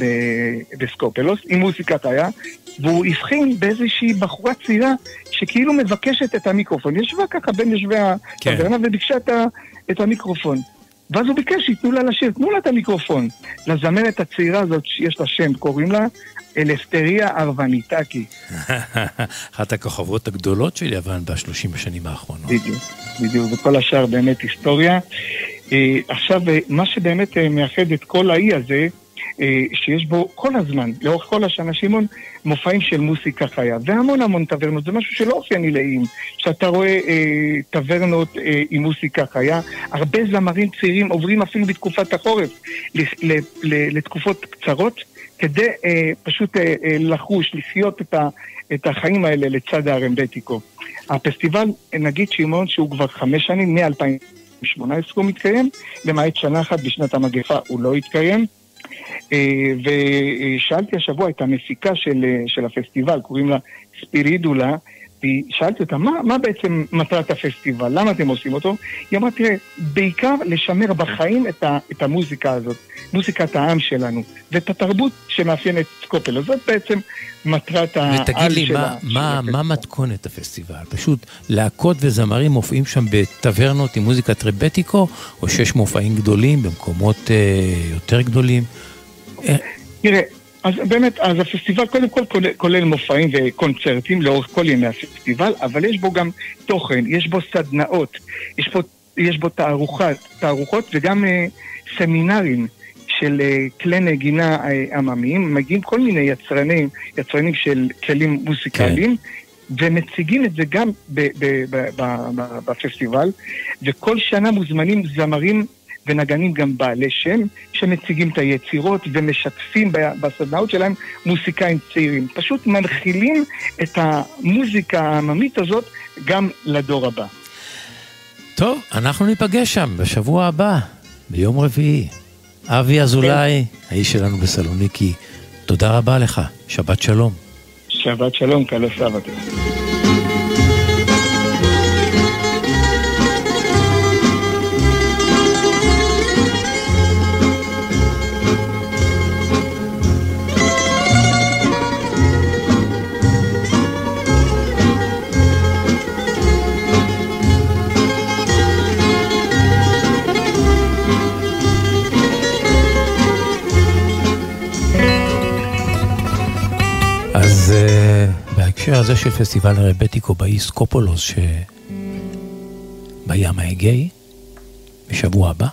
בסקופלוס, עם מוזיקת היה, והוא הבחין באיזושהי בחורה צעירה שכאילו מבקשת את המיקרופון. ישבה ככה בין יושבי הטברנה וביקשה את, ה- את המיקרופון. ואז הוא ביקש שייתנו לה לשיר, תנו לה את המיקרופון. לזמרת הצעירה הזאת, שיש לה שם, קוראים לה אלסטריה ארווניטקי. אחת הכוכבות הגדולות של יוון בשלושים השנים האחרונות. בדיוק, בדיוק, וכל השאר באמת היסטוריה. אה, עכשיו, אה, מה שבאמת אה, מייחד את כל האי הזה, שיש בו כל הזמן, לאורך כל השנה, שמעון, מופעים של מוסיקה חיה, והמון המון טברנות, זה משהו שלא אופייני לאיים, שאתה רואה אה, טברנות אה, עם מוסיקה חיה, הרבה זמרים צעירים עוברים אפילו בתקופת החורף לתקופות קצרות, כדי אה, פשוט אה, אה, לחוש, לחיות את, ה, את החיים האלה לצד הרמבטיקו. הפסטיבל, נגיד שמעון, שהוא כבר חמש שנים, מ-2018 הוא מתקיים, למעט שנה אחת בשנת המגפה הוא לא התקיים. אה, ושאלתי השבוע את המפיקה של, אה, של הפסטיבל, קוראים לה ספירידולה, ושאלתי אותה, מה, מה בעצם מטרת הפסטיבל? למה אתם עושים אותו? היא אמרה, תראה, בעיקר לשמר בחיים את, ה, את המוזיקה הזאת, מוזיקת העם שלנו, ואת התרבות שמאפיינת את סקופל. זאת בעצם מטרת העל ותגיד לי, מה, של מה. מה מתכונת הפסטיבל? פשוט להקות וזמרים מופיעים שם בטברנות עם מוזיקת רבטיקו, או שיש מופעים גדולים במקומות אה, יותר גדולים? אה, תראה, אז באמת, אז הפסטיבל קודם כל כולל, כולל מופעים וקונצרטים לאורך כל ימי הפסטיבל, אבל יש בו גם תוכן, יש בו סדנאות, יש בו, יש בו תערוכת, תערוכות וגם אה, סמינרים של אה, כלי נגינה אה, עממיים, מגיעים כל מיני יצרנים, יצרנים של כלים מוזיקליים. ומציגים את זה גם ב- ב- ב- ב- ב- בפסטיבל, וכל שנה מוזמנים זמרים ונגנים גם בעלי שם, שמציגים את היצירות ומשתפים בסדנאות שלהם מוסיקאים צעירים. פשוט מנחילים את המוזיקה העממית הזאת גם לדור הבא. טוב, אנחנו ניפגש שם בשבוע הבא, ביום רביעי. אבי אזולאי, האיש שלנו בסלוניקי, תודה רבה לך, שבת שלום. שבת שלום, קלו סבא. הזה של פסטיבל הרבטיקו באי סקופולוס שבים האגאי, בשבוע הבא,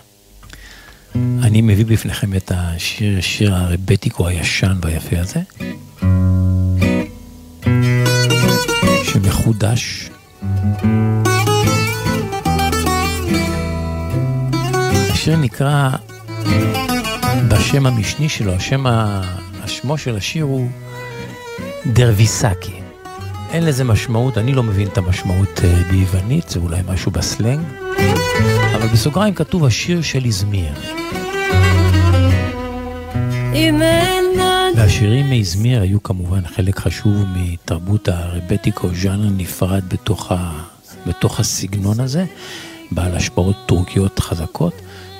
אני מביא בפניכם את השיר, שיר הרבטיקו הישן והיפה הזה, שמחודש. השיר נקרא בשם המשני שלו, השם. השמו של השיר הוא דרוויסקי. אין לזה משמעות, אני לא מבין את המשמעות אה, ביוונית, זה אולי משהו בסלנג, אבל בסוגריים כתוב השיר של איזמיר. והשירים מאיזמיר היו כמובן חלק חשוב מתרבות הרבטיקו, ז'אנר נפרד בתוך, ה... בתוך הסגנון הזה, בעל השפעות טורקיות חזקות.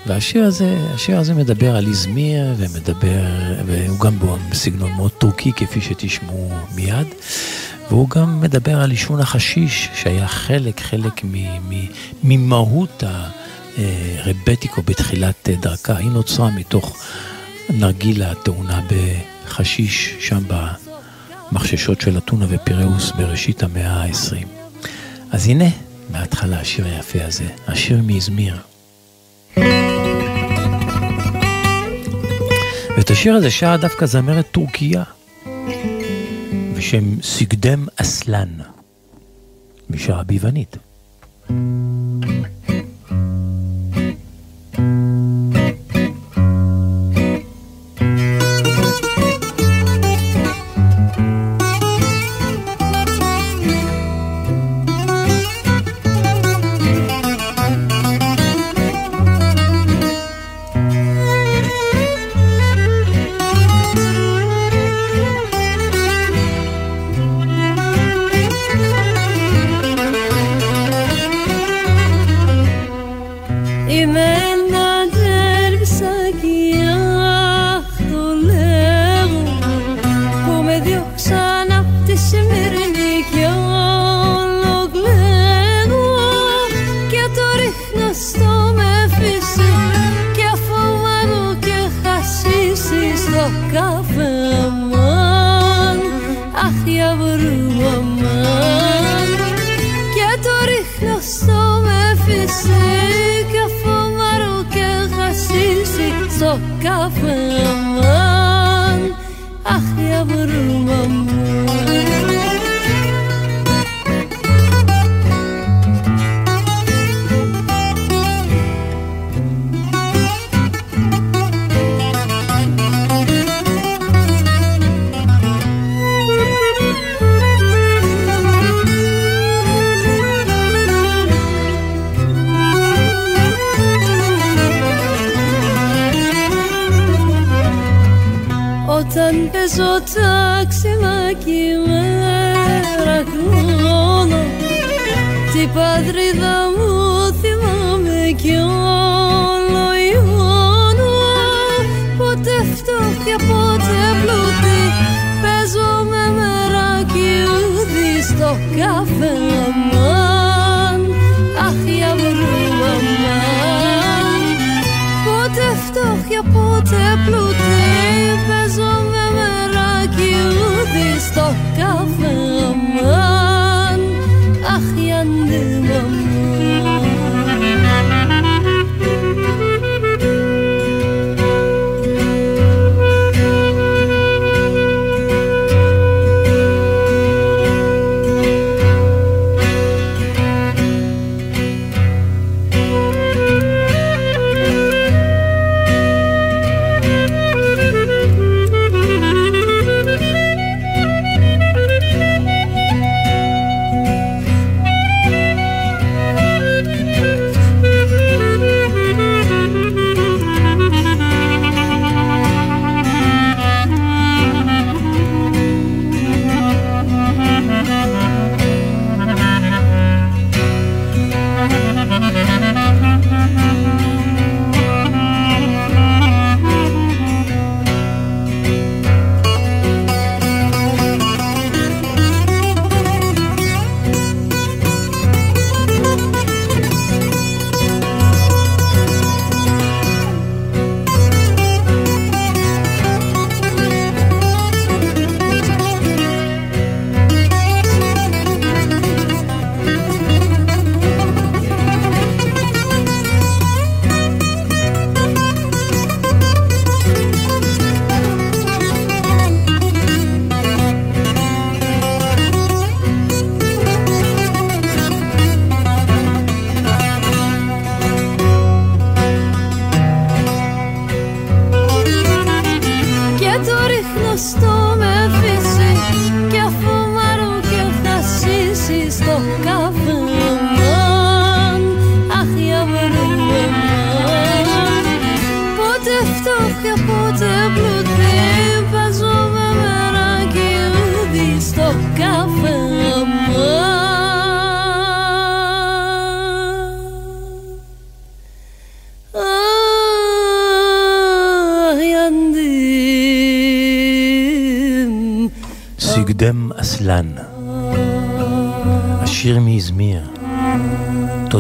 והשיר הזה, השיר הזה מדבר על איזמיר, ומדבר, והוא גם בסגנון מאוד טורקי, כפי שתשמעו מיד. והוא גם מדבר על עישון החשיש, שהיה חלק, חלק ממהות הרבטיקו בתחילת דרכה. היא נוצרה מתוך נרגילה טעונה בחשיש, שם במחששות של אתונה ופיראוס בראשית המאה ה-20. אז הנה, מההתחלה השיר היפה הזה, השיר מאזמיר. ואת השיר הזה שרה דווקא זמרת טורקיה, בשם סגדם אסלן, משעה ביוונית. thank you πατρίδα μου θυμάμαι κι όλο ιόνο Πότε φτώχεια, πότε πλούτη Παίζω με μεράκι ουδή στο καφέ αμάν Αχ, για αμάν Πότε φτώχεια, πότε πλούτη Παίζω με μεράκι ουδή στο καφέ αμάν 的我们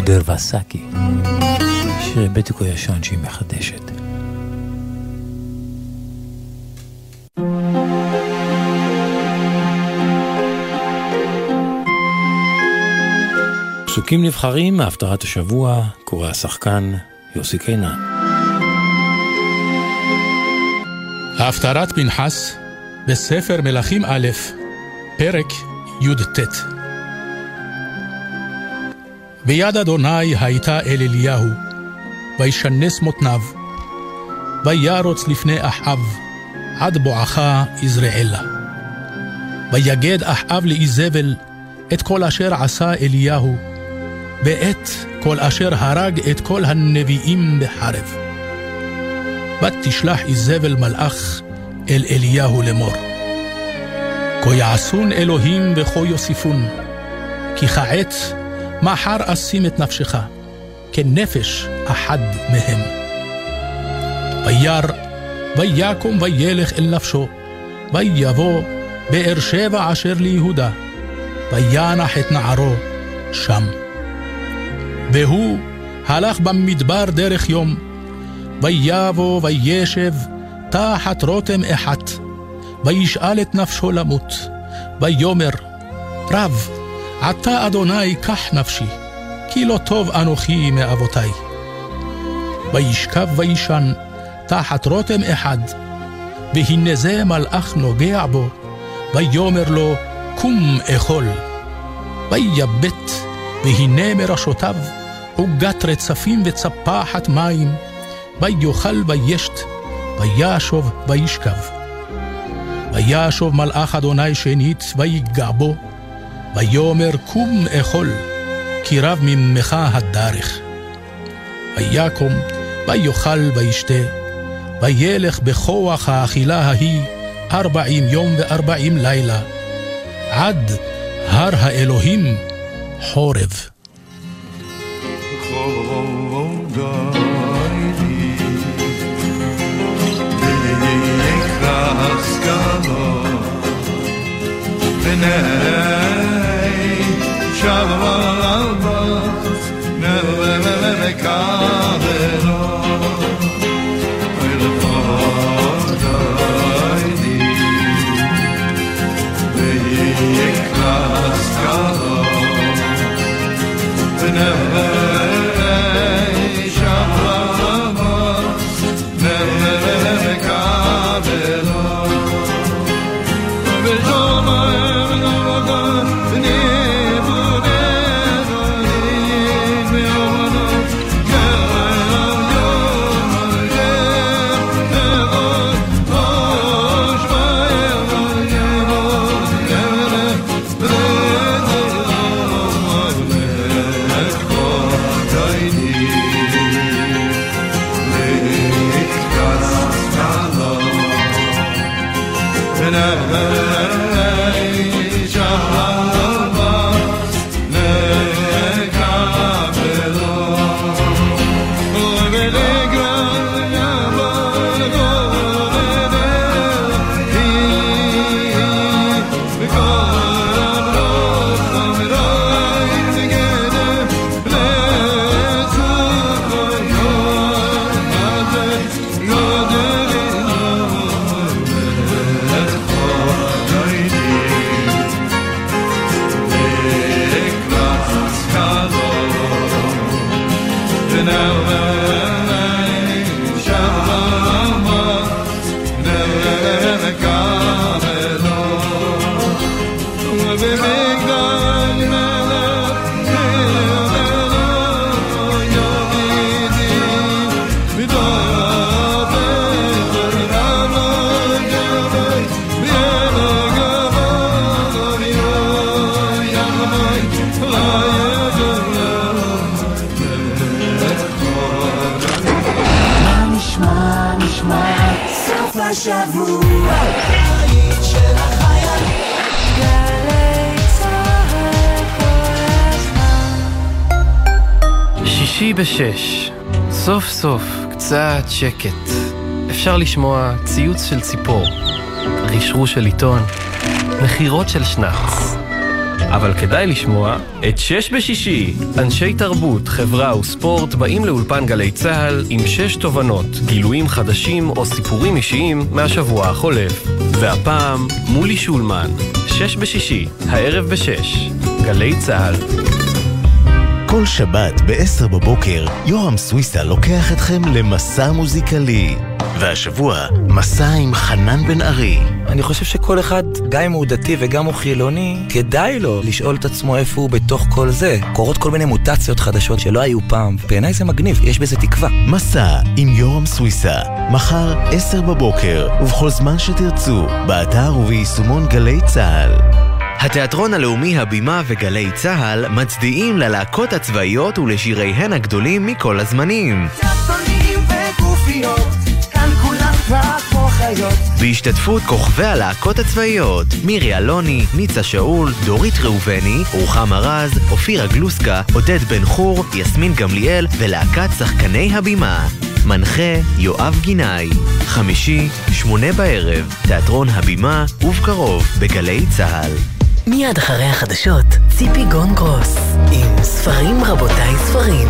תודר וסקי. שיר בטיקו ישן שהיא מחדשת. פסוקים נבחרים מהפטרת השבוע, קורא השחקן יוסי קינן. הפטרת פנחס בספר מלכים א', פרק י"ט. ביד אדוני הייתה אל אליהו, וישנס מותניו, וירוץ לפני אחאב, עד בואכה יזרעאלה. ויגד אחאב לאיזבל את כל אשר עשה אליהו, ואת כל אשר הרג את כל הנביאים בחרב. ותשלח איזבל מלאך אל אליהו לאמור. כה יעשון אלוהים וכה יוסיפון, כי כעת מחר אשים את נפשך, כנפש אחד מהם. וירא, ויקום וילך אל נפשו, ויבוא באר שבע אשר ליהודה, וינח את נערו שם. והוא הלך במדבר דרך יום, ויבוא וישב תחת רותם אחת, וישאל את נפשו למות, ויאמר, רב, עתה אדוני קח נפשי, כי לא טוב אנוכי מאבותי. וישכב וישן תחת רותם אחד, והנה זה מלאך נוגע בו, ויאמר לו, קום אכול. ויבט, והנה מראשותיו עוגת רצפים וצפחת מים, ויאכל וישת, וישוב וישכב. וישוב מלאך אדוני שנית, ויגע בו, ויאמר קום אכול, כי רב ממך הדרך. ויקום, ויאכל וישתה, וילך בכוח האכילה ההיא ארבעים יום וארבעים לילה, עד הר האלוהים חורב. Yeah. shavavavavavav, nevevevevevav. שישי בשש, סוף סוף קצת שקט. אפשר לשמוע ציוץ של ציפור, רשרוש של עיתון, נחירות של שנץ. אבל כדאי לשמוע את שש בשישי. אנשי תרבות, חברה וספורט באים לאולפן גלי צה"ל עם שש תובנות, גילויים חדשים או סיפורים אישיים מהשבוע החולף. והפעם, מולי שולמן, שש בשישי, הערב בשש, גלי צה"ל. כל שבת ב-10 בבוקר, יורם סוויסה לוקח אתכם למסע מוזיקלי. והשבוע, מסע עם חנן בן ארי. אני חושב שכל אחד, גם אם הוא דתי וגם הוא חילוני, כדאי לו לשאול את עצמו איפה הוא בתוך כל זה. קורות כל מיני מוטציות חדשות שלא היו פעם, בעיניי זה מגניב, יש בזה תקווה. מסע עם יורם סוויסה, מחר 10 בבוקר, ובכל זמן שתרצו, באתר וביישומון גלי צה"ל. התיאטרון הלאומי הבימה וגלי צה"ל מצדיעים ללהקות הצבאיות ולשיריהן הגדולים מכל הזמנים. בהשתתפות כוכבי הלהקות הצבאיות מירי אלוני, ניצה שאול, דורית ראובני, רוחמה רז, אופירה גלוסקה, עודד בן חור, יסמין גמליאל ולהקת שחקני הבימה. מנחה יואב גינאי, חמישי, שמונה בערב, תיאטרון הבימה, ובקרוב בגלי צה"ל. מיד אחרי החדשות, ציפי גון גרוס, עם ספרים רבותיי ספרים.